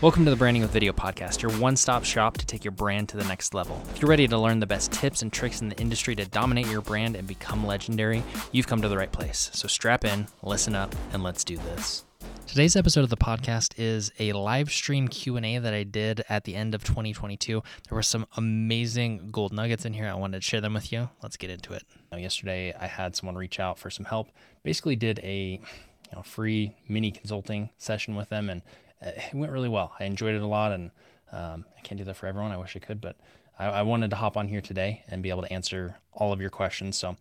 Welcome to the Branding with Video podcast, your one stop shop to take your brand to the next level. If you're ready to learn the best tips and tricks in the industry to dominate your brand and become legendary, you've come to the right place. So strap in, listen up, and let's do this. Today's episode of the podcast is a live stream Q&A that I did at the end of 2022. There were some amazing gold nuggets in here. I wanted to share them with you. Let's get into it. Now, yesterday I had someone reach out for some help. Basically did a you know, free mini consulting session with them and it went really well. I enjoyed it a lot, and um, I can't do that for everyone. I wish I could, but I, I, wanted to hop on here today and be able to answer all of your questions. So,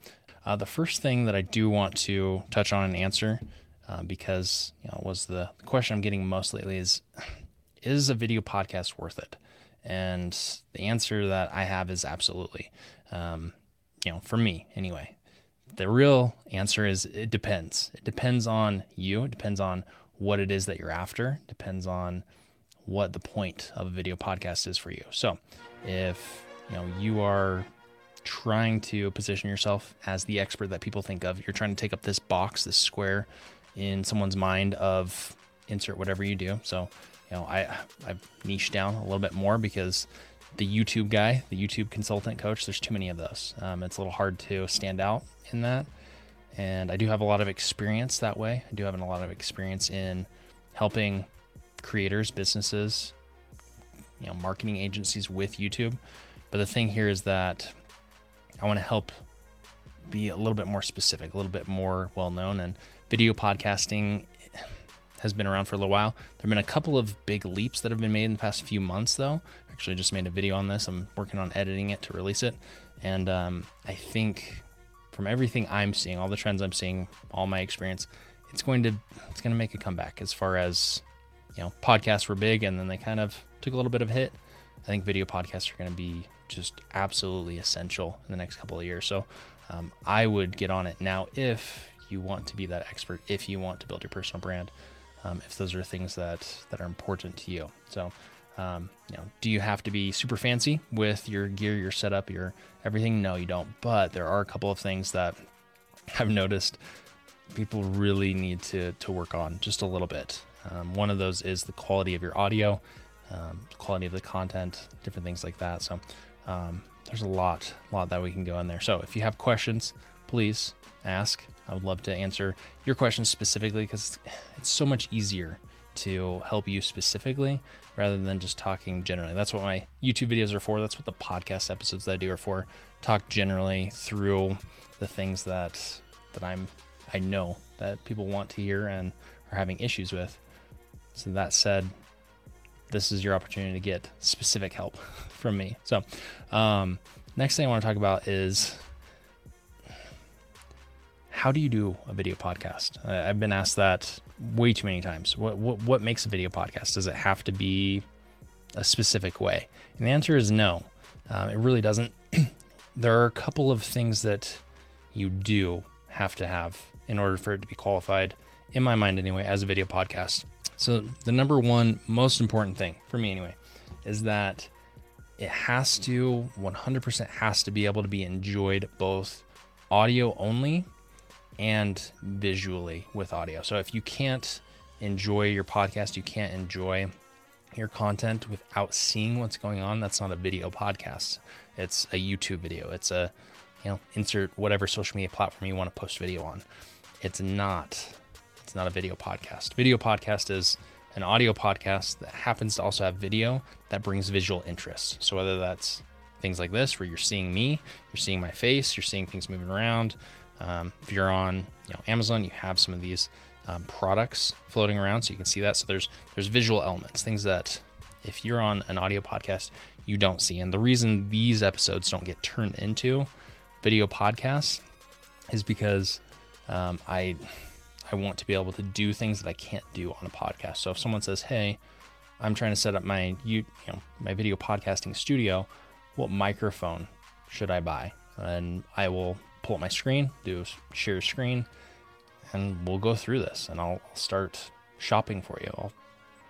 uh, the first thing that I do want to touch on and answer, uh, because you know, was the question I'm getting most lately is, is a video podcast worth it? And the answer that I have is absolutely. Um, you know, for me anyway. The real answer is it depends. It depends on you. It depends on what it is that you're after depends on what the point of a video podcast is for you. So, if you know you are trying to position yourself as the expert that people think of, you're trying to take up this box, this square in someone's mind of insert whatever you do. So, you know, I I've niched down a little bit more because the YouTube guy, the YouTube consultant coach, there's too many of those. Um, it's a little hard to stand out in that and I do have a lot of experience that way. I do have a lot of experience in helping creators, businesses, you know, marketing agencies with YouTube. But the thing here is that I want to help be a little bit more specific, a little bit more well known. And video podcasting has been around for a little while. There have been a couple of big leaps that have been made in the past few months, though. Actually, just made a video on this. I'm working on editing it to release it, and um, I think from everything I'm seeing, all the trends I'm seeing, all my experience, it's going to it's going to make a comeback as far as you know, podcasts were big and then they kind of took a little bit of a hit. I think video podcasts are going to be just absolutely essential in the next couple of years. So um, I would get on it now if you want to be that expert, if you want to build your personal brand, um, if those are things that that are important to you. So um, you know, do you have to be super fancy with your gear, your setup, your everything? No, you don't. But there are a couple of things that I've noticed people really need to to work on just a little bit. Um, one of those is the quality of your audio, um, quality of the content, different things like that. So um, there's a lot, lot that we can go in there. So if you have questions, please ask. I would love to answer your questions specifically because it's so much easier to help you specifically rather than just talking generally. That's what my YouTube videos are for. That's what the podcast episodes that I do are for. Talk generally through the things that that I'm I know that people want to hear and are having issues with. So that said, this is your opportunity to get specific help from me. So, um, next thing I want to talk about is how do you do a video podcast? I've been asked that way too many times. What, what, what makes a video podcast? Does it have to be a specific way? And the answer is no. Um, it really doesn't. there are a couple of things that you do have to have in order for it to be qualified, in my mind anyway, as a video podcast. So the number one most important thing for me anyway is that it has to 100% has to be able to be enjoyed both audio only and visually with audio. So if you can't enjoy your podcast, you can't enjoy your content without seeing what's going on, that's not a video podcast. It's a YouTube video. It's a, you know, insert whatever social media platform you want to post video on. It's not it's not a video podcast. Video podcast is an audio podcast that happens to also have video that brings visual interest. So whether that's things like this where you're seeing me, you're seeing my face, you're seeing things moving around, um, if you're on you know, Amazon, you have some of these um, products floating around, so you can see that. So there's there's visual elements, things that if you're on an audio podcast, you don't see. And the reason these episodes don't get turned into video podcasts is because um, I I want to be able to do things that I can't do on a podcast. So if someone says, "Hey, I'm trying to set up my you, you know my video podcasting studio, what microphone should I buy?" And I will pull up my screen, do share screen, and we'll go through this and I'll start shopping for you. I'll,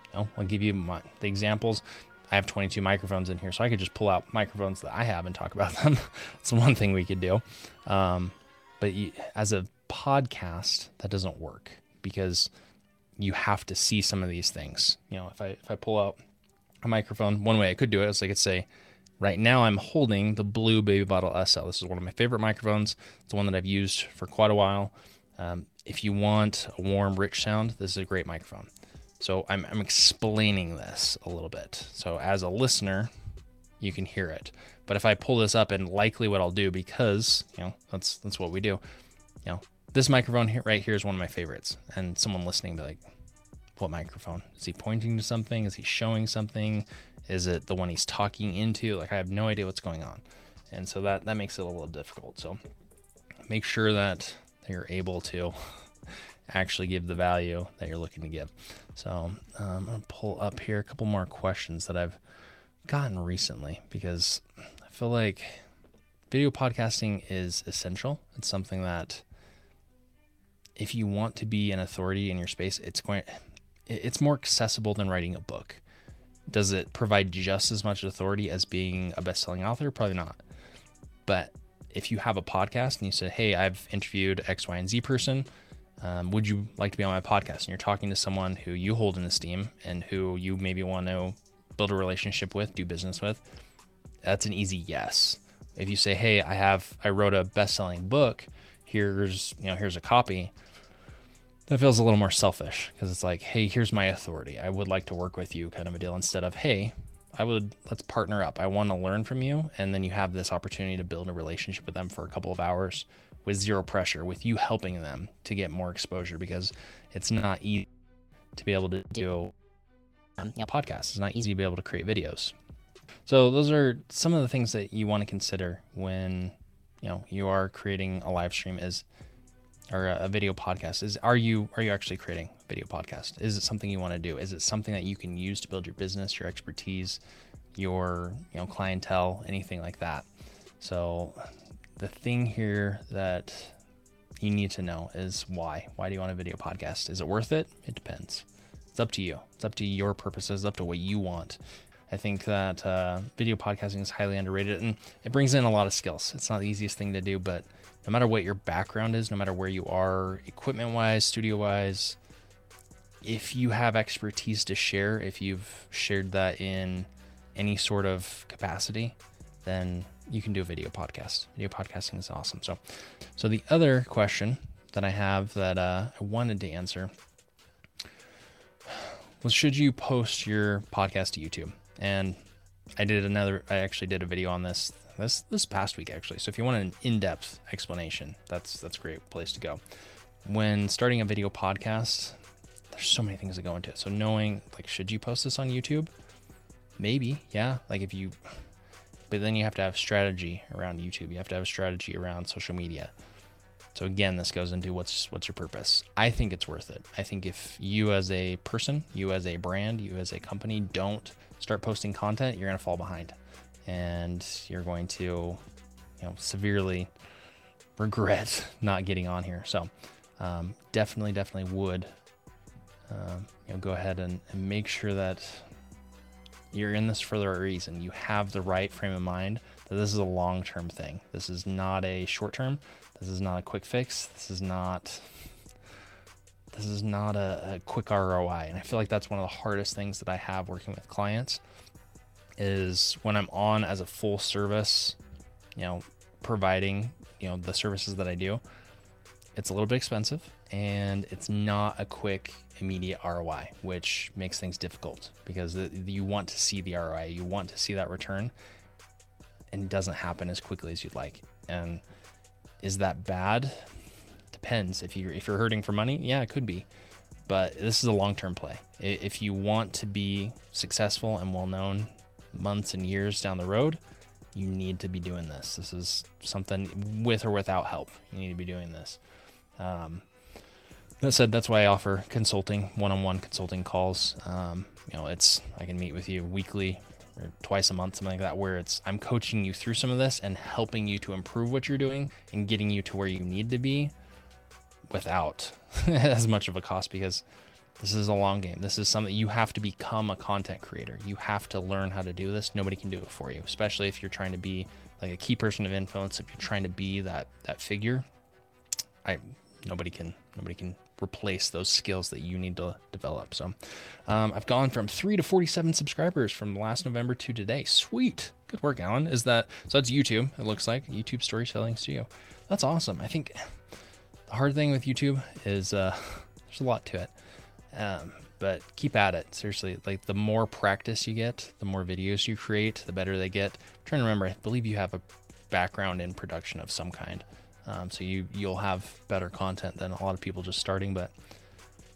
you know, I'll give you my, the examples. I have 22 microphones in here, so I could just pull out microphones that I have and talk about them. It's one thing we could do. Um, but you, as a podcast, that doesn't work because you have to see some of these things. You know, if I if I pull out a microphone, one way I could do it is I could say, right now I'm holding the blue Baby Bottle SL. This is one of my favorite microphones. It's the one that I've used for quite a while. Um, if you want a warm, rich sound, this is a great microphone. So I'm, I'm explaining this a little bit. So as a listener, you can hear it. But if I pull this up, and likely what I'll do, because you know that's that's what we do, you know, this microphone here right here is one of my favorites. And someone listening be like, what microphone? Is he pointing to something? Is he showing something? Is it the one he's talking into? Like I have no idea what's going on. And so that that makes it a little difficult. So make sure that you're able to actually give the value that you're looking to give. So um, I'm gonna pull up here a couple more questions that I've gotten recently because I feel like video podcasting is essential. It's something that if you want to be an authority in your space, it's going it's more accessible than writing a book. Does it provide just as much authority as being a best-selling author? Probably not. But if you have a podcast and you say, "Hey, I've interviewed X, Y, and Z person," um, would you like to be on my podcast? And you're talking to someone who you hold in esteem and who you maybe want to build a relationship with, do business with. That's an easy yes. If you say, "Hey, I have I wrote a best-selling book. Here's you know here's a copy," that feels a little more selfish because it's like, "Hey, here's my authority. I would like to work with you," kind of a deal. Instead of, "Hey, I would let's partner up. I want to learn from you, and then you have this opportunity to build a relationship with them for a couple of hours." with zero pressure, with you helping them to get more exposure because it's not easy to be able to do um, you know, podcasts. It's not easy to be able to create videos. So those are some of the things that you want to consider when you know you are creating a live stream is or a, video podcast is are you are you actually creating a video podcast is it something you want to do is it something that you can use to build your business your expertise your you know clientele anything like that so the thing here that you need to know is why. Why do you want a video podcast? Is it worth it? It depends. It's up to you. It's up to your purposes, up to what you want. I think that uh, video podcasting is highly underrated and it brings in a lot of skills. It's not the easiest thing to do, but no matter what your background is, no matter where you are, equipment wise, studio wise, if you have expertise to share, if you've shared that in any sort of capacity, then you can do a video podcast. Video podcasting is awesome. So, so the other question that I have that uh, I wanted to answer was, should you post your podcast to YouTube? And I did another. I actually did a video on this this this past week actually. So if you want an in-depth explanation, that's that's a great place to go. When starting a video podcast, there's so many things that go into it. So knowing like, should you post this on YouTube? Maybe, yeah. Like if you but then you have to have strategy around YouTube. You have to have a strategy around social media. So again, this goes into what's what's your purpose. I think it's worth it. I think if you as a person, you as a brand, you as a company don't start posting content, you're going to fall behind and you're going to you know severely regret not getting on here. So um, definitely, definitely would um, you know go ahead and, and make sure that you're in this for the right reason. You have the right frame of mind that this is a long term thing. This is not a short term. This is not a quick fix. This is not this is not a, a, quick ROI. And I feel like that's one of the hardest things that I have working with clients is when I'm on as a full service, you know, providing, you know, the services that I do, it's a little bit expensive and it's not a quick immediate ROI, which makes things difficult because you want to see the ROI, you want to see that return, and it doesn't happen as quickly as you'd like. And is that bad? Depends. If you're if you're hurting for money, yeah, it could be. But this is a long-term play. If you want to be successful and well-known months and years down the road, you need to be doing this. This is something with or without help. You need to be doing this. Um, that said, that's why I offer consulting, one-on-one consulting calls. Um, you know, it's I can meet with you weekly or twice a month, something like that, where it's I'm coaching you through some of this and helping you to improve what you're doing and getting you to where you need to be without as much of a cost because this is a long game. This is something you have to become a content creator. You have to learn how to do this. Nobody can do it for you, especially if you're trying to be like a key person of influence. If you're trying to be that that figure, I nobody can nobody can replace those skills that you need to develop. So um, I've gone from three to 47 subscribers from last November to today. Sweet. Good work, Alan. Is that so? That's YouTube, it looks like YouTube Storytelling Studio. That's awesome. I think the hard thing with YouTube is uh, there's a lot to it. Um, but keep at it. Seriously, like the more practice you get, the more videos you create, the better they get. I'm trying to remember, I believe you have a background in production of some kind. Um, so you you'll have better content than a lot of people just starting. But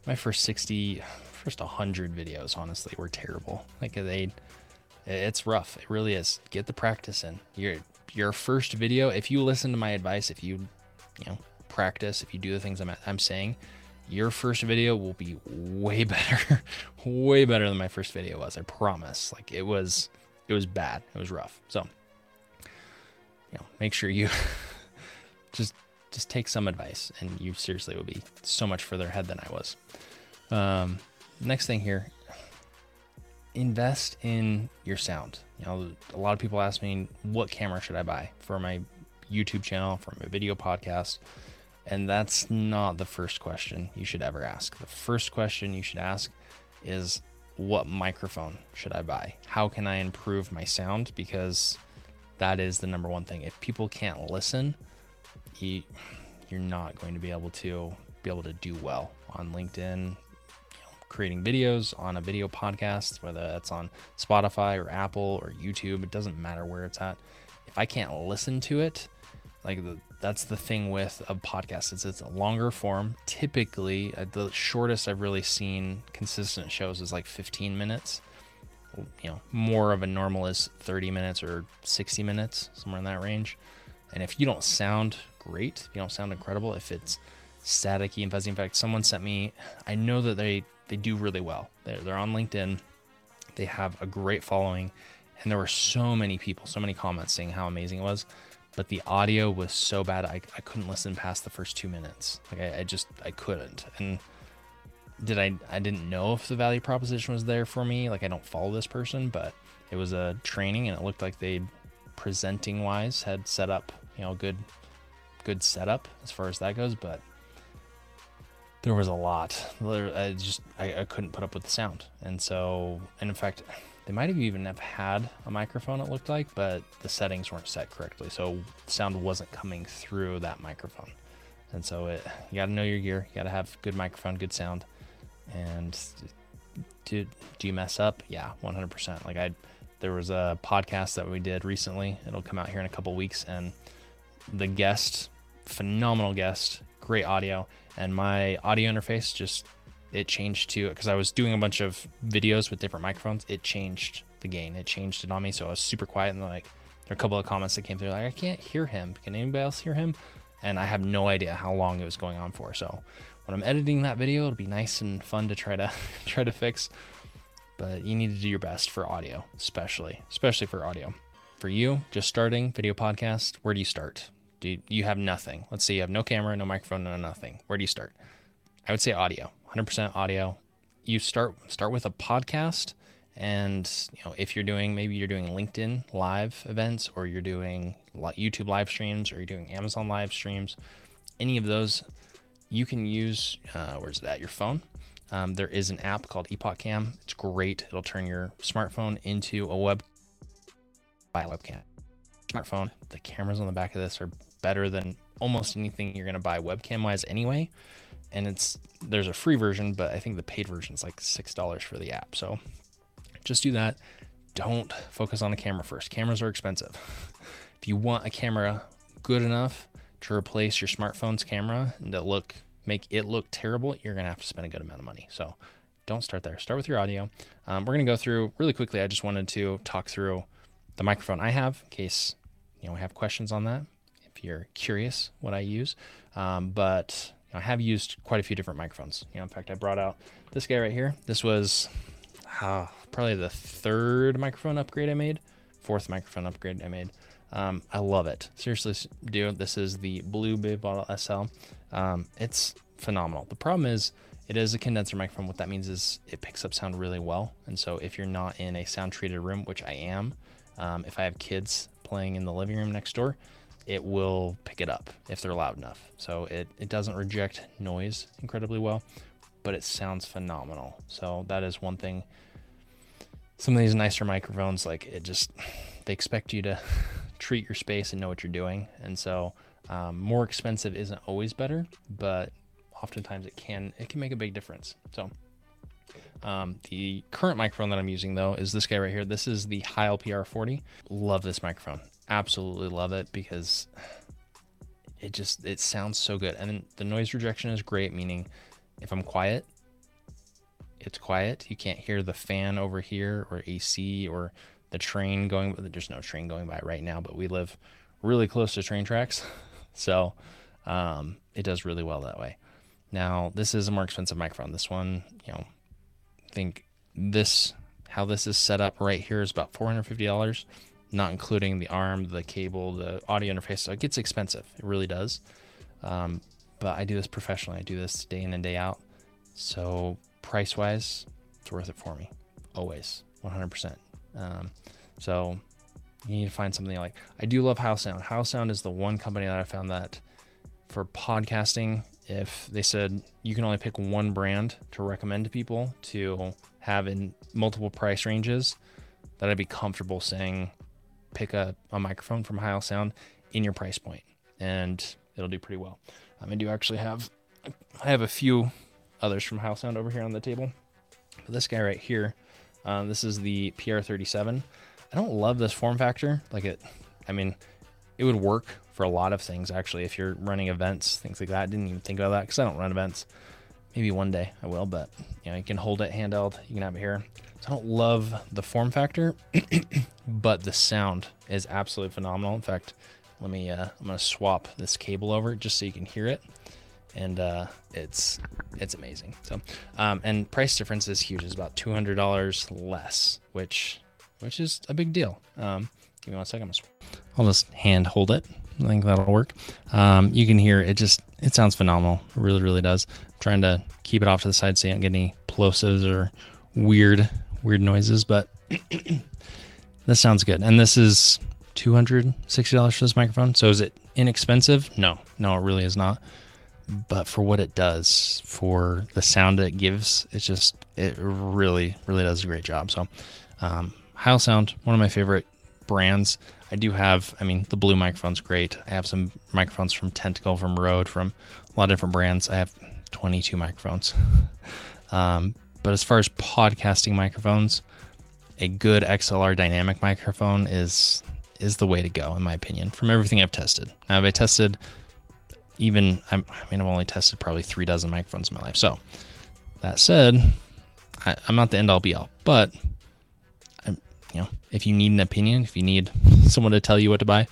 my first 60, first 100 videos, honestly, were terrible. Like they, it's rough. It really is. Get the practice in. Your your first video. If you listen to my advice, if you you know practice, if you do the things I'm I'm saying, your first video will be way better, way better than my first video was. I promise. Like it was, it was bad. It was rough. So, you know, make sure you just just take some advice, and you seriously will be so much further ahead than I was. Um, next thing here, invest in your sound. You know, a lot of people ask me, what camera should I buy for my YouTube channel, for my video podcast? And that's not the first question you should ever ask. The first question you should ask is, what microphone should I buy? How can I improve my sound? Because that is the number one thing. If people can't listen, you, you're not going to be able to be able to do well on LinkedIn, you know, creating videos on a video podcast, whether that's on Spotify or Apple or YouTube. It doesn't matter where it's at. If I can't listen to it, like the, that's the thing with a podcast is it's a longer form. Typically, uh, the shortest I've really seen consistent shows is like 15 minutes. You know, more of a normal is 30 minutes or 60 minutes, somewhere in that range. And if you don't sound great, if you don't sound incredible, if it's staticky and fuzzy, in fact, someone sent me. I know that they they do really well. They're they're on LinkedIn. They have a great following, and there were so many people, so many comments saying how amazing it was. But the audio was so bad, I, I couldn't listen past the first two minutes. Like I, I just I couldn't. And did I I didn't know if the value proposition was there for me. Like I don't follow this person, but it was a training, and it looked like they presenting wise had set up you know good good setup as far as that goes, but there was a lot. I just I, I, couldn't put up with the sound, and so and in fact, they might have even have had a microphone. It looked like, but the settings weren't set correctly, so sound wasn't coming through that microphone. And so it you got to know your gear. You got to have good microphone, good sound, and do do you mess up? Yeah, 100%. Like I, there was a podcast that we did recently. It'll come out here in a couple weeks, and the guest phenomenal guest, great audio, and my audio interface just it changed to because I was doing a bunch of videos with different microphones. It changed the gain. It changed it on me, so I was super quiet. And like there are a couple of comments that came through like I can't hear him. Can anybody else hear him? And I have no idea how long it was going on for. So when I'm editing that video, it'll be nice and fun to try to try to fix. But you need to do your best for audio, especially especially for audio. For you, just starting video podcast, where do you start? Do you, you have nothing? Let's say you have no camera, no microphone, no nothing. Where do you start? I would say audio, 100% audio. You start start with a podcast, and you know if you're doing maybe you're doing LinkedIn live events, or you're doing YouTube live streams, or you're doing Amazon live streams, any of those, you can use uh, where's that your phone. Um, there is an app called EpocCam. It's great. It'll turn your smartphone into a web by webcam. Smartphone. The cameras on the back of this are better than almost anything you're going to buy webcam wise anyway. And it's there's a free version, but I think the paid version is like six dollars for the app. So just do that. Don't focus on the camera first. Cameras are expensive. If you want a camera good enough to replace your smartphone's camera and to look make it look terrible, you're gonna have to spend a good amount of money. So don't start there. Start with your audio. Um, we're gonna go through really quickly. I just wanted to talk through the microphone I have in case you know have questions on that If you're curious what I use. Um, but I have used quite a few different microphones. You know, in fact, I brought out this guy right here. This was uh, probably the third microphone upgrade I made, fourth microphone upgrade I made. Um, I love it. Seriously, dude, this is the Blue Baby Bottle SL. Um, it's phenomenal. The problem is it is a condenser microphone. What that means is it picks up sound really well. And so if you're not in a sound treated room, which I am, um, if I have kids playing in the living room next door, it will pick it up if they're loud enough. So it, it doesn't reject noise incredibly well, but it sounds phenomenal. So that is one thing. Some of these nicer microphones, like it just, they expect you to treat your space and know what you're doing. And so um, more expensive isn't always better, but oftentimes it can it can make a big difference. So um, the current microphone that I'm using though is this guy right here. This is the Heil PR40. Love this microphone. Absolutely love it because it just it sounds so good. And the noise rejection is great, meaning if I'm quiet, it's quiet. You can't hear the fan over here or AC or the train going. There's no train going by right now, but we live really close to train tracks, so um, it does really well that way. Now this is a more expensive microphone. This one, you know, I think this how this is set up right here is about four hundred fifty dollars, not including the arm, the cable, the audio interface. So it gets expensive. It really does. Um, but I do this professionally. I do this day in and day out. So price wise, it's worth it for me. Always, one hundred percent. Um, so you need to find something like. I do love Heil Sound. Heil Sound is the one company that I found that for podcasting, if they said you can only pick one brand to recommend to people to have in multiple price ranges, that I'd be comfortable saying pick a, a microphone from Heil Sound in your price point, and it'll do pretty well. Um, I do actually have I have a few others from Heil Sound over here on the table. But this guy right here, um, this is the PR37. I don't love this form factor. Like it, I mean, it would work for a lot of things actually. If you're running events, things like that. I didn't even think about that because I don't run events. Maybe one day I will, but you know, you can hold it handheld. You can have it here. I don't love the form factor, but the sound is absolutely phenomenal. In fact, let me. Uh, I'm gonna swap this cable over just so you can hear it and uh, it's it's amazing. So, um, and price difference is huge. It's about two hundred dollars less, which which is a big deal. Um, give me one second. I'll just hand hold it. I think that'll work. Um, you can hear it. Just it sounds phenomenal. It really really does. I'm trying to keep it off to the side so you don't get any plosives or weird weird noises, but this sounds good. And this is two hundred sixty dollars for this microphone. So is it inexpensive? No, no, it really is not but for what it does, for the sound it gives, it just it really really does a great job. So, um, Heil Sound, one of my favorite brands. I do have, I mean, the blue microphone's great. I have some microphones from Tentacle, from Rode, from a lot of different brands. I have 22 microphones. um, but as far as podcasting microphones, a good XLR dynamic microphone is is the way to go, in my opinion, from everything I've tested. Now, I've tested even i mean I've only tested probably three dozen microphones in my life. So that said, I, am not the end all be all, but I'm, you know, if you need an opinion, if you need someone to tell you what to buy,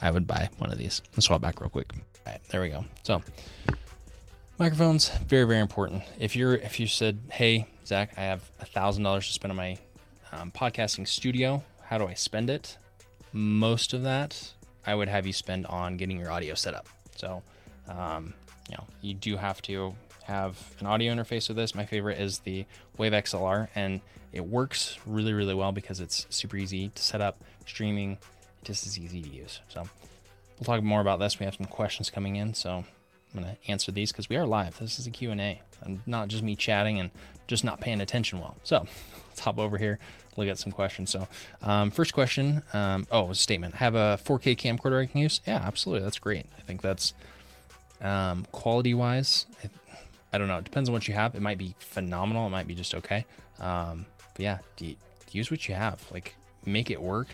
I would buy one of these. Let's swap back real quick. All right, there we go. So microphones, very very important. If you're if you said, hey Zach, I have a thousand dollars to spend on my um, podcasting studio, how do I spend it? Most of that I would have you spend on getting your audio set up. So um, you know, you do have to have an audio interface with this. My favorite is the Wave XLR, and it works really, really well because it's super easy to set up, streaming, just as easy to use. So we'll talk more about this. We have some questions coming in, so I'm gonna answer these because we are live. This is a Q&A, and not just me chatting and just not paying attention well. So let's hop over here, look at some questions. So um, first question, um, oh, statement. Have a 4K camcorder I can use? Yeah, absolutely. That's great. I think that's um, quality wise, I, don't know. It depends on what you have. It might be phenomenal. It might be just okay. Um, but yeah, use what you have. Like make it work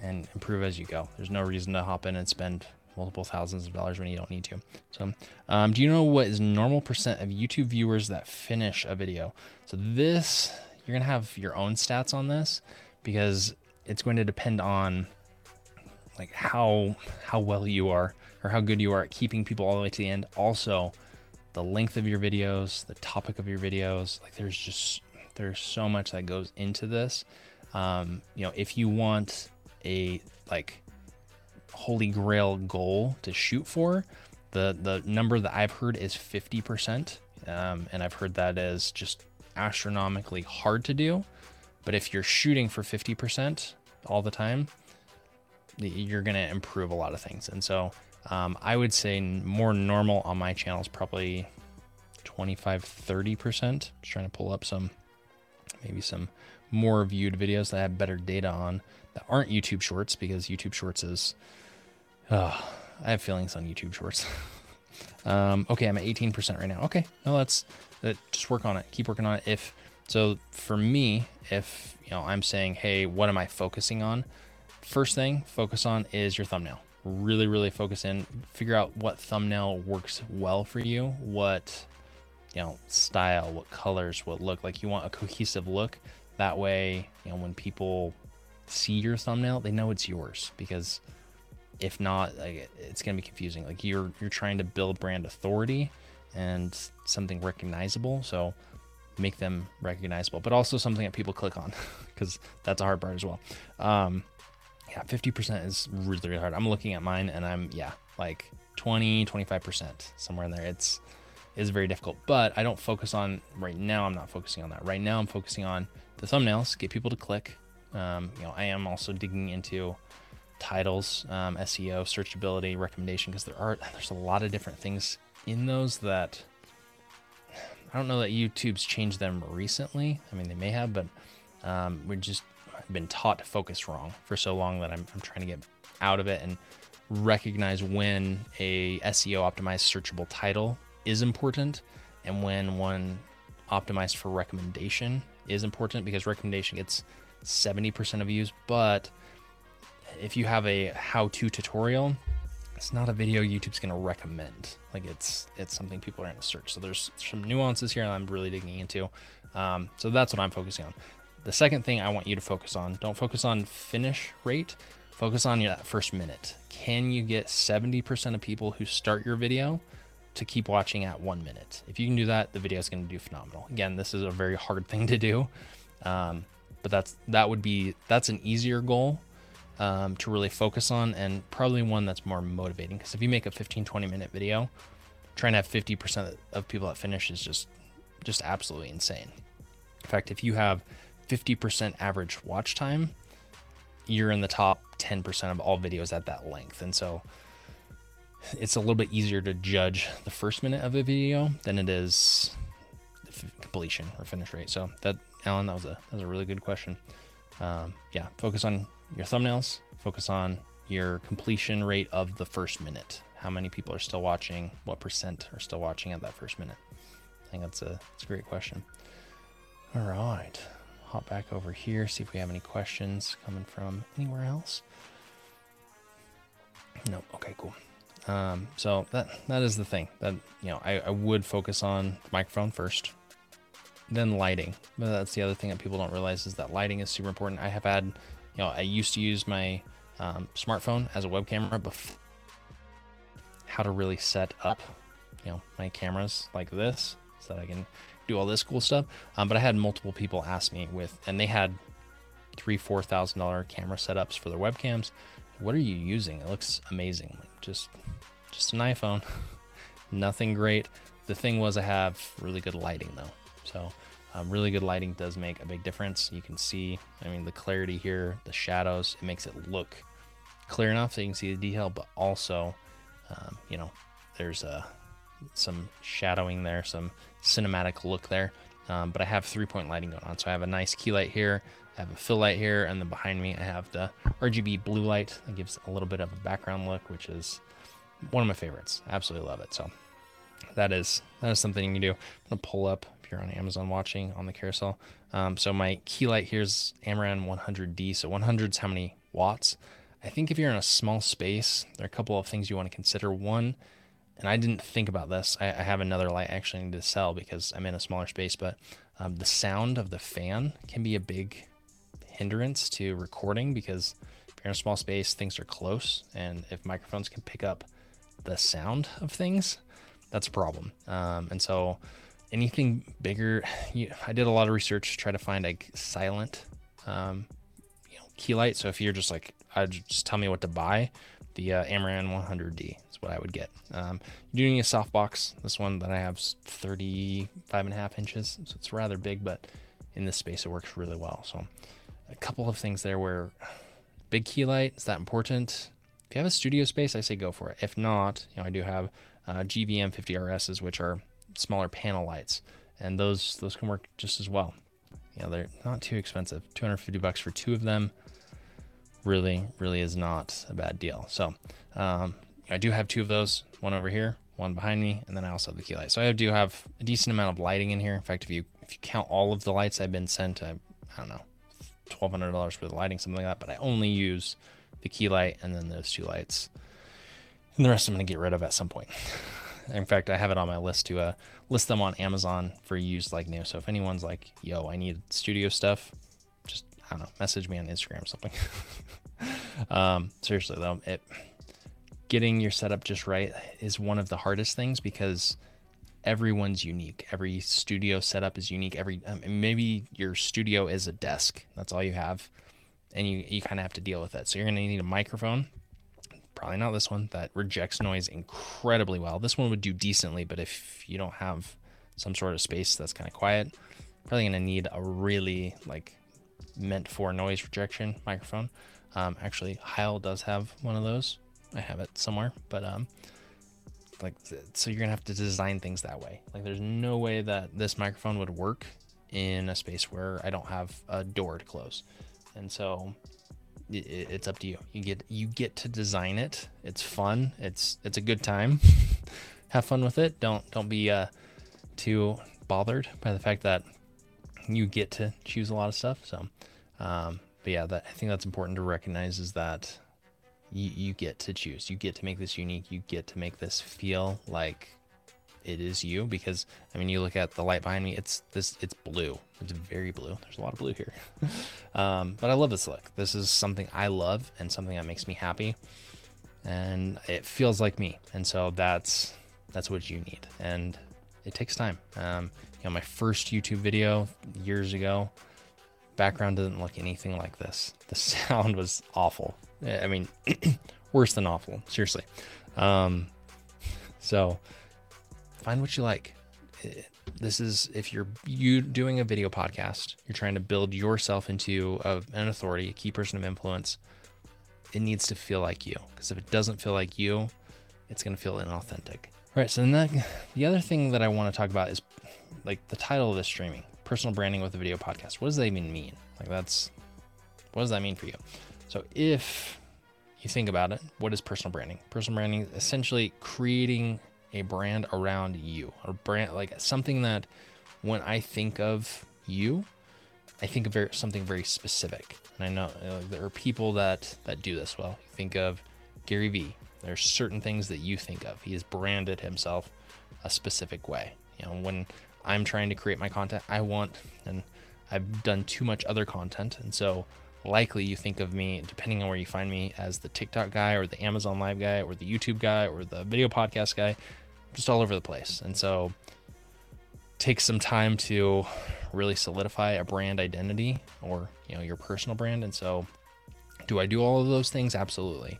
and improve as you go. There's no reason to hop in and spend multiple thousands of dollars when you don't need to. So, um, do you know what is normal percent of YouTube viewers that finish a video? So this, you're gonna have your own stats on this because it's going to depend on like how how well you are or how good you are at keeping people all the way to the end. Also, the length of your videos, the topic of your videos. Like there's just there's so much that goes into this. Um, you know, if you want a like holy grail goal to shoot for, the the number that I've heard is 50%. Um, and I've heard that is just astronomically hard to do. But if you're shooting for 50% all the time, you're going to improve a lot of things. And so um, I would say more normal on my channel is probably 25, 30%. Just trying to pull up some, maybe some more viewed videos that I have better data on that aren't YouTube shorts because YouTube shorts is, uh, I have feelings on YouTube shorts. um, okay, I'm at 18% right now. Okay, no, that, just work on it. Keep working on it. If, so for me, if, you know, I'm saying, hey, what am I focusing on? First thing, focus on is your thumbnail. Really, really focus in, figure out what thumbnail works well for you, what, you know, style, what colors, what look. Like you want a cohesive look. That way, you know, when people see your thumbnail, they know it's yours because if not, like, it's gonna be confusing. Like you're you're trying to build brand authority and something recognizable, so make them recognizable, but also something that people click on because that's a hard part as well. Um, yeah, 50% is really, really hard. I'm looking at mine and I'm, yeah, like 20, 25%, somewhere in there. It's, is very difficult, but I don't focus on right now. I'm not focusing on that right now. I'm focusing on the thumbnails, get people to click. Um, you know, I am also digging into titles, um, SEO, searchability, recommendation, because there are there's a lot of different things in those that I don't know that YouTube's changed them recently. I mean, they may have, but um, we've just been taught to focus wrong for so long that I'm, I'm trying to get out of it and recognize when a SEO optimized searchable title is important and when one optimized for recommendation is important because recommendation gets 70% of views. But if you have a how to tutorial, it's not a video YouTube's going to recommend. Like it's it's something people are going to search. So there's some nuances here that I'm really digging into. Um, so that's what I'm focusing on. The second thing I want you to focus on, don't focus on finish rate, focus on that first minute. Can you get 70% of people who start your video to keep watching at one minute? If you can do that, the video is going to do phenomenal. Again, this is a very hard thing to do, um, but that's that would be that's an easier goal um, to really focus on and probably one that's more motivating. Because if you make a 15, 20 minute video, trying to have 50% of people that finish is just just absolutely insane. In fact, if you have 50% average watch time, you're in the top 10% of all videos at that length. And so it's a little bit easier to judge the first minute of a video than it is completion or finish rate. So that, Alan, that was a, that was a really good question. Um, yeah, focus on your thumbnails, focus on your completion rate of the first minute. How many people are still watching? What percent are still watching at that first minute? I think that's a, that's a great question. All right hop back over here, see if we have any questions coming from anywhere else. No, okay, cool. Um, so that that is the thing that you know I, I would focus on the microphone first, then lighting. But that's the other thing that people don't realize is that lighting is super important. I have had, you know, I used to use my um, smartphone as a web camera, but how to really set up, you know, my cameras like this so that I can do all this cool stuff. Um, but I had multiple people ask me with, and they had three, four thousand dollar camera setups for their webcams. What are you using? It looks amazing. Just, just an iPhone. Nothing great. The thing was, I have really good lighting though. So, um, really good lighting does make a big difference. You can see, I mean, the clarity here, the shadows, it makes it look clear enough so you can see the detail, but also, um, you know, there's a some shadowing there, some cinematic look there. Um, but I have three point lighting going on. So I have a nice key light here, I have a fill light here, and then behind me I have the RGB blue light that gives a little bit of a background look, which is one of my favorites. absolutely love it. So that is that is something you can do. I'm gonna pull up you're on Amazon watching on the carousel. Um, so my key light here's Amaran 100D. So 100 is how many watts. I think if you're in a small space, there are a couple of things you want to consider. One and I didn't think about this. I, I, have another light I actually need to sell because I'm in a smaller space, but um, the sound of the fan can be a big hindrance to recording because if you're in a small space, things are close, and if microphones can pick up the sound of things, that's a problem. Um, and so anything bigger, you, I did a lot of research to try to find a silent um, you know, key light. So if you're just like, I just tell me what to buy, the uh, Amaran 100D is what I would get. Um, you're doing a softbox. This one that I have is 35 and a half inches, so it's rather big, but in this space it works really well. So a couple of things there where big key light, is that important? If you have a studio space, I say go for it. If not, you know, I do have uh, GVM 50RSs, which are smaller panel lights, and those those can work just as well. You know, they're not too expensive. 250 bucks for two of them really, really is not a bad deal. So um, I do have two of those, one over here, one behind me, and then I also have the key light. So I do have a decent amount of lighting in here. In fact, if you if you count all of the lights I've been sent, I, I don't know, twelve hundred dollars for the lighting, something like that. But I only use the key light and then those two lights, and the rest I'm gonna get rid of at some point. in fact, I have it on my list to uh, list them on Amazon for used like new. So if anyone's like, "Yo, I need studio stuff," just I don't know, message me on Instagram or something. um, seriously though, it getting your setup just right is one of the hardest things because everyone's unique. Every studio setup is unique. Every um, maybe your studio is a desk. That's all you have, and you you kind of have to deal with that. So you're gonna need a microphone. Probably not this one that rejects noise incredibly well. This one would do decently, but if you don't have some sort of space that's kind of quiet, probably gonna need a really like meant for noise rejection microphone. Um, actually, Heil does have one of those. I have it somewhere, but um, like so you're gonna have to design things that way. Like there's no way that this microphone would work in a space where I don't have a door to close, and so it, it's up to you. You get you get to design it. It's fun. It's it's a good time. have fun with it. Don't don't be uh, too bothered by the fact that you get to choose a lot of stuff. So, um, but yeah, that I think that's important to recognize is that you, you get to choose. You get to make this unique. You get to make this feel like it is you because I mean you look at the light behind me it's this it's blue. It's very blue. There's a lot of blue here. Um, but I love this look. This is something I love and something that makes me happy. And it feels like me. And so that's that's what you need. And it takes time. Um, you know my first YouTube video years ago background didn't look anything like this. The sound was awful. I mean, worse than awful. Seriously. Um, so find what you like. Uh, this is if you're you doing a video podcast, you're trying to build yourself into a, an authority, a key person of influence. It needs to feel like you, because if it doesn't feel like you, it's going to feel inauthentic. All right. So then that, the other thing that I want to talk about is like the title of this streaming, personal branding with a video podcast. What does that even mean? Like that's what does that mean for you? So if you think about it, what is personal branding? Personal branding is essentially creating a brand around you, a brand like something that when I think of you, I think of very, something very specific. And I know there are people that that do this well. You think of Gary Vee. There's certain things that you think of. He has branded himself a specific way. You know, when I'm trying to create my content, I want and I've done too much other content, and so likely you think of me, depending on where you find me, as the TikTok guy or the Amazon Live guy or the YouTube guy or the video podcast guy, just all over the place. And so take some time to really solidify a brand identity or, you know, your personal brand. And so do I do all of those things? Absolutely.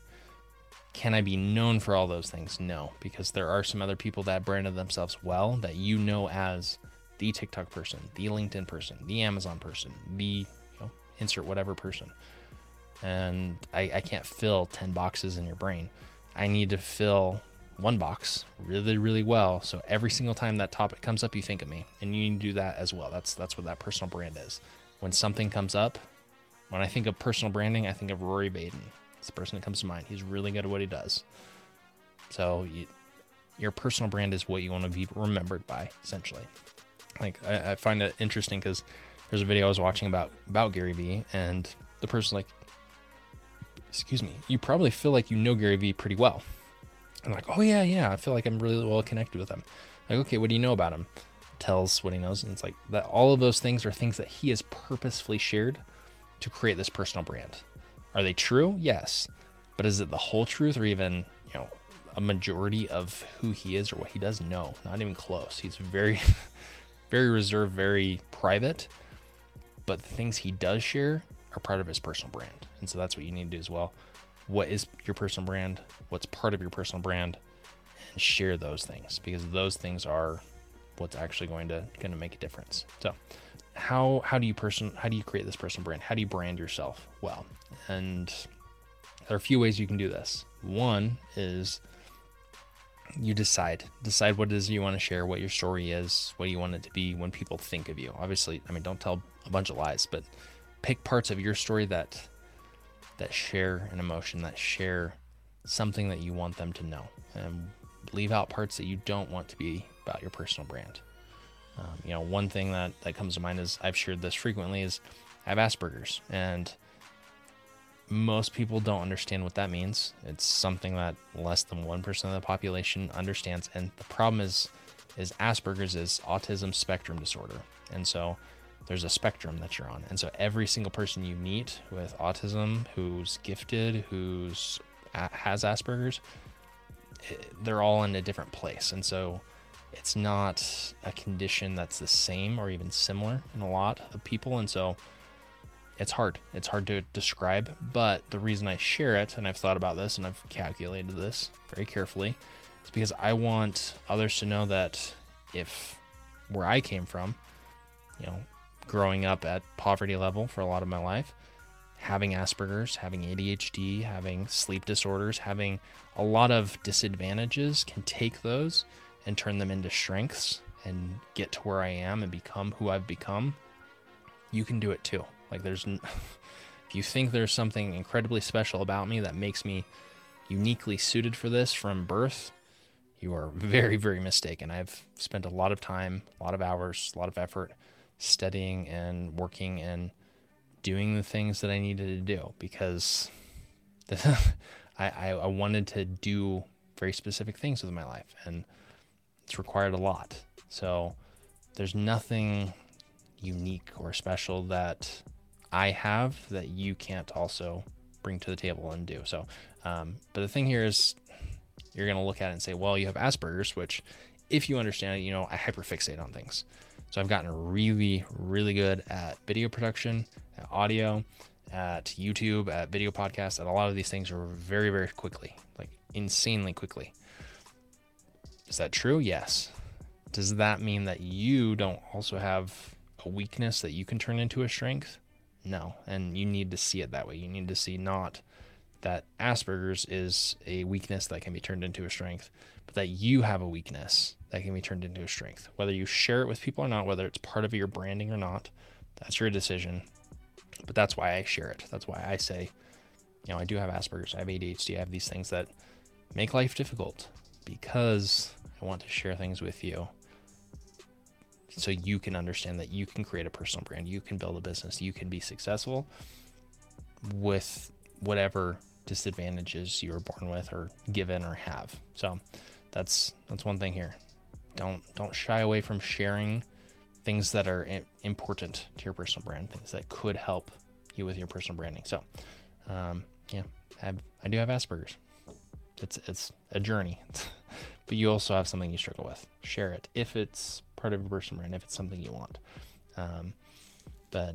Can I be known for all those things? No, because there are some other people that branded themselves well that you know as the TikTok person, the LinkedIn person, the Amazon person, the insert whatever person. And I, I can't fill 10 boxes in your brain. I need to fill one box really, really well. So every single time that topic comes up, you think of me. And you need to do that as well. That's that's what that personal brand is. When something comes up, when I think of personal branding, I think of Rory Vaden. It's the person that comes to mind. He's really good at what he does. So you, your personal brand is what you want to be remembered by, essentially. Like I, I find it interesting because there's a video I was watching about about Gary Vee, and the person's like, "Excuse me, you probably feel like you know Gary Vee pretty well." I'm like, "Oh yeah, yeah, I feel like I'm really well connected with him." Like, okay, what do you know about him? Tells what he knows, and it's like that. All of those things are things that he has purposefully shared to create this personal brand. Are they true? Yes, but is it the whole truth, or even you know a majority of who he is or what he does? No, not even close. He's very, very reserved, very private but the things he does share are part of his personal brand. And so that's what you need to do as well. What is your personal brand? What's part of your personal brand? And share those things because those things are what's actually going to going to make a difference. So, how how do you person how do you create this personal brand? How do you brand yourself well? And there are a few ways you can do this. One is you decide decide what it is you want to share what your story is what you want it to be when people think of you obviously i mean don't tell a bunch of lies but pick parts of your story that that share an emotion that share something that you want them to know and leave out parts that you don't want to be about your personal brand um, you know one thing that that comes to mind is i've shared this frequently is i have asperger's and most people don't understand what that means. It's something that less than 1% of the population understands. And the problem is, is Asperger's is autism spectrum disorder. And so there's a spectrum that you're on. And so every single person you meet with autism who's gifted, who's has Asperger's, eh, they're all in a different place. And so it's not a condition that's the same or even similar in a lot of people. And so it's hard. It's hard to describe, but the reason I share it, and I've thought about this and I've calculated this very carefully, is because I want others to know that if where I came from, you know, growing up at poverty level for a lot of my life, having Asperger's, having ADHD, having sleep disorders, having a lot of disadvantages can take those and turn them into strengths and get to where I am and become who I've become. You can do it too. Like there's if you think there's something incredibly special about me that makes me uniquely suited for this from birth, you are very very mistaken. I've spent a lot of time, a lot of hours, a lot of effort studying and working and doing the things that I needed to do because I, I, wanted to do very specific things with my life and it's required a lot. So there's nothing unique or special that I have that you can't also bring to the table and do. So, um, but the thing here is you're going to look at it and say, well, you have Asperger's, which if you understand it, you know, I hyperfixate on things. So I've gotten really, really good at video production, at audio, at YouTube, at video podcasts, at a lot of these things are very, very quickly, like insanely quickly. Is that true? Yes. Does that mean that you don't also have a weakness that you can turn into a strength? No, and you need to see it that way. You need to see not that Asperger's is a weakness that can be turned into a strength, but that you have a weakness that can be turned into a strength. Whether you share it with people or not, whether it's part of your branding or not, that's your decision. But that's why I share it. That's why I say, you know, I do have Asperger's, I have ADHD, I have these things that make life difficult because I want to share things with you so you can understand that you can create a personal brand, you can build a business, you can be successful with whatever disadvantages you were born with or given or have. So that's that's one thing here. Don't don't shy away from sharing things that are important to your personal brand, things that could help you with your personal branding. So, um, yeah, I, have, I do have Asperger's. It's it's a journey, but you also have something you struggle with. Share it if it's part of your personal brand if it's something you want. Um, but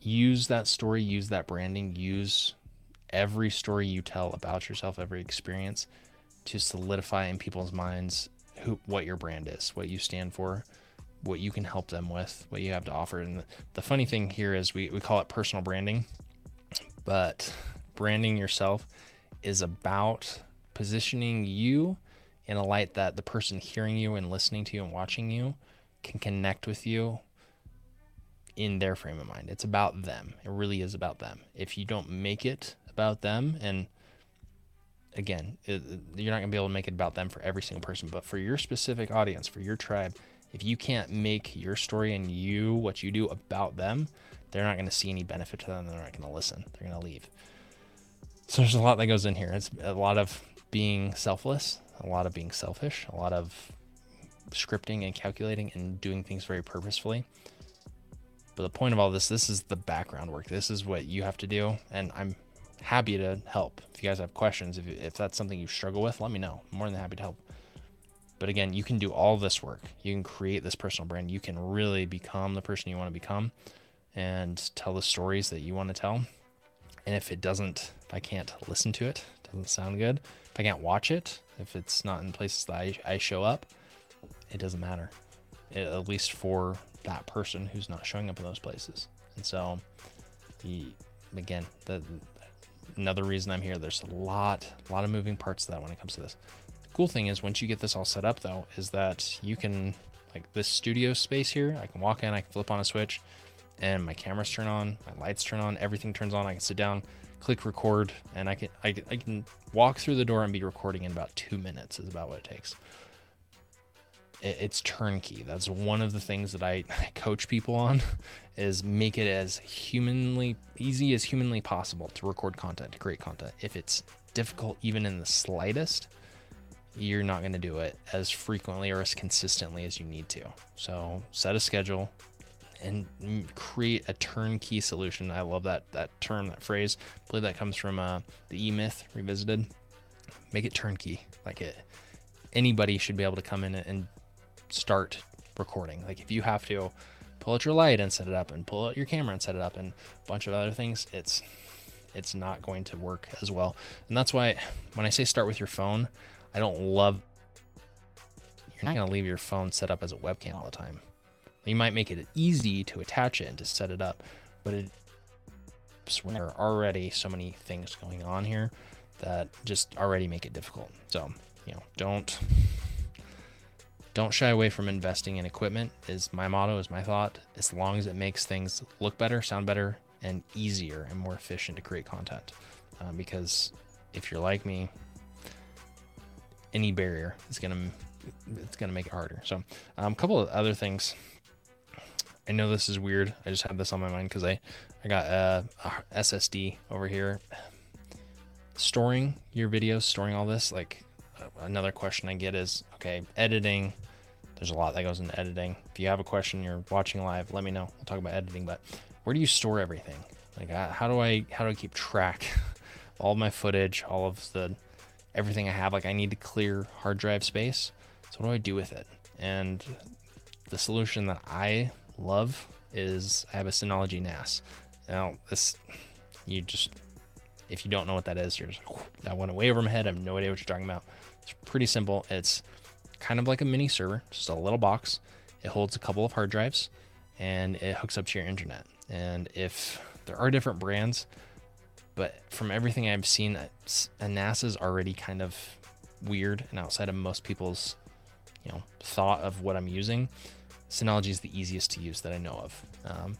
use that story, use that branding, use every story you tell about yourself, every experience to solidify in people's minds who what your brand is, what you stand for, what you can help them with, what you have to offer. And the, funny thing here is we, we call it personal branding, but branding yourself is about positioning you in a light that the person hearing you and listening to you and watching you can connect with you in their frame of mind. It's about them. It really is about them. If you don't make it about them, and again, it, you're not going to be able to make it about them for every single person, but for your specific audience, for your tribe, if you can't make your story and you, what you do about them, they're not going to see any benefit to them. They're not going to listen. They're going to leave. So there's a lot that goes in here. It's a lot of being selfless, a lot of being selfish, a lot of scripting and calculating and doing things very purposefully. But the point of all this, this is the background work. This is what you have to do. And I'm happy to help. If you guys have questions, if, if that's something you struggle with, let me know. I'm more than happy to help. But again, you can do all this work. You can create this personal brand. You can really become the person you want to become and tell the stories that you want to tell. And if it doesn't, if I can't listen to it, doesn't sound good, if I can't watch it, if it's not in places that I, I show up, it doesn't matter. It, at least for that person who's not showing up in those places. And so, the again, the another reason I'm here. There's a lot, a lot of moving parts to that when it comes to this. The cool thing is once you get this all set up though, is that you can like this studio space here, I can walk in, I can flip on a switch and my cameras turn on, my lights turn on, everything turns on. I can sit down, click record, and I can I, I can walk through the door and be recording in about two minutes. Is about what it takes. It, it's turnkey. That's one of the things that I, I coach people on, is make it as humanly easy as humanly possible to record content, to create content. If it's difficult even in the slightest, you're not going to do it as frequently or as consistently as you need to. So set a schedule, and create a turnkey solution. I love that that term, that phrase. I believe that comes from uh, the E Myth Revisited. Make it turnkey. Like it, anybody should be able to come in and start recording. Like if you have to pull out your light and set it up, and pull out your camera and set it up, and a bunch of other things, it's it's not going to work as well. And that's why when I say start with your phone, I don't love. You're not going to leave your phone set up as a webcam all the time you might make it easy to attach it and to set it up, but it when there are already so many things going on here that just already make it difficult. So, you know, don't don't shy away from investing in equipment is my motto, is my thought, as long as it makes things look better, sound better, and easier and more efficient to create content. Um, because if you're like me, any barrier is gonna it's gonna make it harder. So, a um, couple of other things I know this is weird. I just have this on my mind because I, I got a, a, SSD over here. Storing your videos, storing all this. Like uh, another question I get is, okay, editing. There's a lot that goes into editing. If you have a question, you're watching live, let me know. We'll talk about editing. But where do you store everything? Like uh, how do I how do I keep track of all my footage, all of the everything I have? Like I need to clear hard drive space. So what do I do with it? And the solution that I love is I have a Synology NAS. Now, this, you just, if you don't know what that is, you're just, that went way over my head. I have no idea what you're talking about. It's pretty simple. It's kind of like a mini server, just a little box. It holds a couple of hard drives and it hooks up to your internet. And if there are different brands, but from everything I've seen, a NAS is already kind of weird and outside of most people's, you know, thought of what I'm using. Synology is the easiest to use that I know of. Um,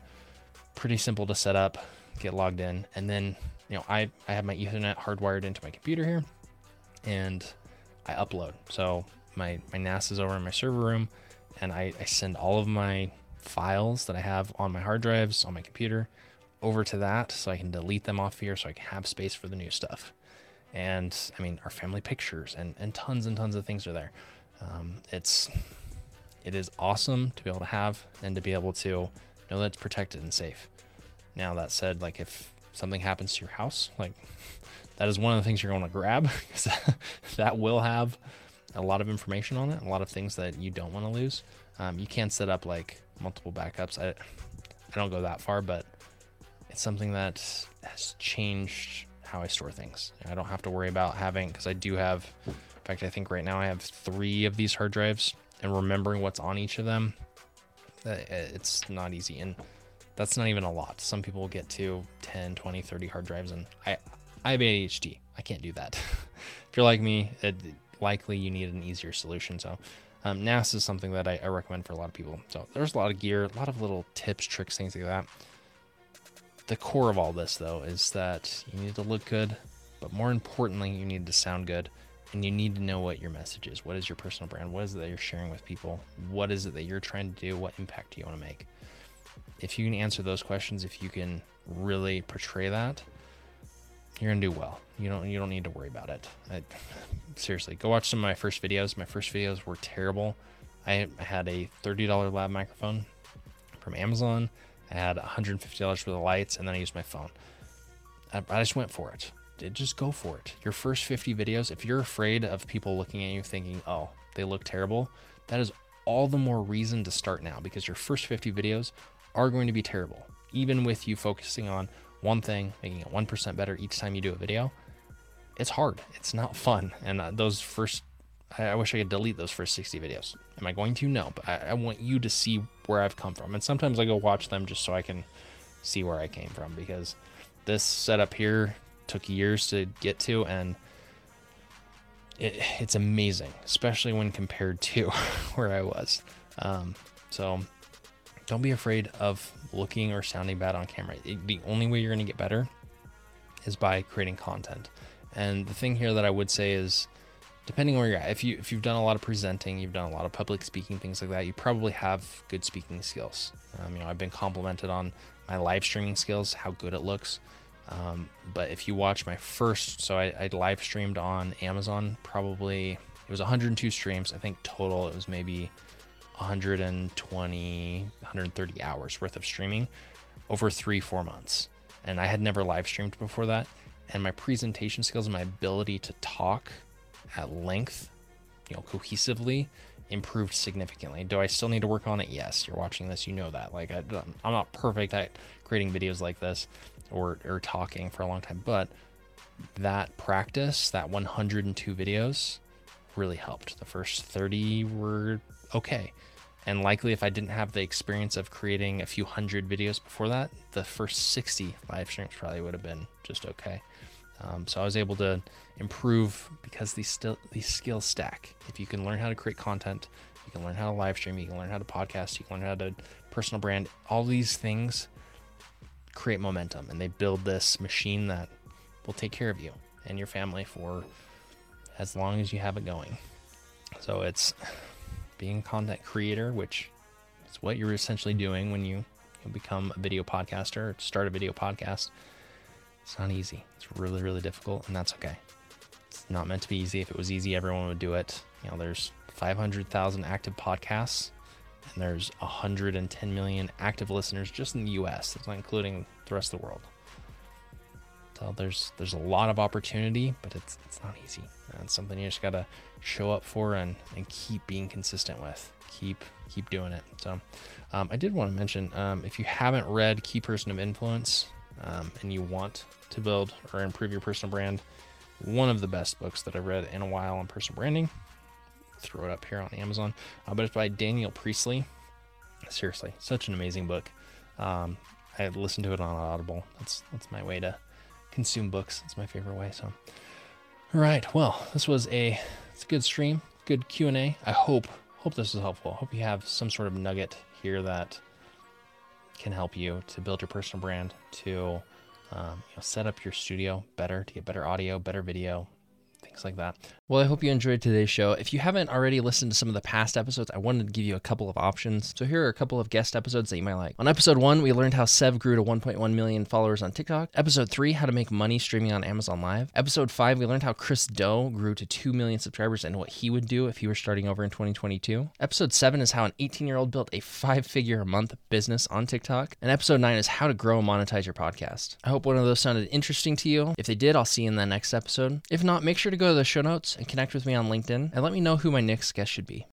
pretty simple to set up, get logged in, and then you know I I have my Ethernet hardwired into my computer here, and I upload. So my my NAS is over in my server room, and I, I send all of my files that I have on my hard drives on my computer over to that, so I can delete them off here, so I can have space for the new stuff. And I mean, our family pictures and and tons and tons of things are there. Um, it's it is awesome to be able to have and to be able to know that it's protected and safe. Now that said, like if something happens to your house, like that is one of the things you're going to grab because that will have a lot of information on it, a lot of things that you don't want to lose. Um, you can set up like multiple backups. I, I don't go that far, but it's something that has changed how I store things. I don't have to worry about having because I do have. In fact, I think right now I have three of these hard drives and remembering what's on each of them, uh, it's not easy. And that's not even a lot. Some people get to 10, 20, 30 hard drives, and I, I have ADHD. I can't do that. if you're like me, it, likely you need an easier solution. So, um, NAS is something that I, I recommend for a lot of people. So, there's a lot of gear, a lot of little tips, tricks, things like that. The core of all this, though, is that you need to look good, but more importantly, you need to sound good and you need to know what your message is. What is your personal brand? What is it that you're sharing with people? What is it that you're trying to do? What impact do you want to make? If you can answer those questions, if you can really portray that, you're gonna do well. You don't you don't need to worry about it. I, seriously, go watch some of my first videos. My first videos were terrible. I, had a $30 lav microphone from Amazon. I had $150 for the lights, and then I used my phone. I, I just went for it Did just go for it. Your first 50 videos, if you're afraid of people looking at you thinking, oh, they look terrible, that is all the more reason to start now because your first 50 videos are going to be terrible. Even with you focusing on one thing, making it 1% better each time you do a video, it's hard. It's not fun. And uh, those first, I, wish I could delete those first 60 videos. Am I going to? No, but I, I want you to see where I've come from. And sometimes I go watch them just so I can see where I came from because this setup here took years to get to, and it, it's amazing, especially when compared to where I was. Um, so don't be afraid of looking or sounding bad on camera. It, the only way you're going to get better is by creating content. And the thing here that I would say is, depending where you're at, if you if you've done a lot of presenting, you've done a lot of public speaking, things like that, you probably have good speaking skills. Um, you know, I've been complimented on my live streaming skills, how good it looks. Um, but if you watch my first, so I, I live streamed on Amazon, probably it was 102 streams. I think total it was maybe 120, 130 hours worth of streaming over three, four months. And I had never live streamed before that. And my presentation skills and my ability to talk at length, you know, cohesively improved significantly. Do I still need to work on it? Yes. You're watching this, you know that. Like I, I'm not perfect at creating videos like this or or talking for a long time, but that practice, that 102 videos, really helped. The first 30 were okay. And likely, if I didn't have the experience of creating a few hundred videos before that, the first 60 live streams probably would have been just okay. Um, so I was able to improve because these still these skills stack. If you can learn how to create content, you can learn how to live stream, you can learn how to podcast, you can learn how to personal brand. All these things create momentum and they build this machine that will take care of you and your family for as long as you have it going. So it's being a content creator, which is what you're essentially doing when you, become a video podcaster or start a video podcast. It's not easy. It's really, really difficult, and that's okay. It's not meant to be easy. If it was easy, everyone would do it. You know, there's 500,000 active podcasts, and there's 110 million active listeners just in the U.S. That's not including the rest of the world. So there's there's a lot of opportunity, but it's it's not easy. And it's something you just gotta show up for and and keep being consistent with. Keep keep doing it. So um, I did want to mention um, if you haven't read Key Person of Influence um, and you want to build or improve your personal brand, one of the best books that I've read in a while on personal branding. Throw it up here on Amazon, uh, but it's by Daniel Priestley. Seriously, such an amazing book. Um, I listened to it on Audible. That's that's my way to consume books. It's my favorite way. So, all right. Well, this was a it's a good stream, good Q and A. I hope hope this is helpful. Hope you have some sort of nugget here that can help you to build your personal brand, to um, you know, set up your studio better, to get better audio, better video, things like that. Well, I hope you enjoyed today's show. If you haven't already listened to some of the past episodes, I wanted to give you a couple of options. So here are a couple of guest episodes that you might like. On episode one, we learned how Sev grew to 1.1 million followers on TikTok. Episode three, how to make money streaming on Amazon Live. Episode five, we learned how Chris Do grew to 2 million subscribers and what he would do if he were starting over in 2022. Episode seven is how an 18 year old built a five figure a month business on TikTok. And episode nine is how to grow and monetize your podcast. I hope one of those sounded interesting to you. If they did, I'll see you in the next episode. If not, make sure to to the show notes and connect with me on LinkedIn and let me know who my next guest should be.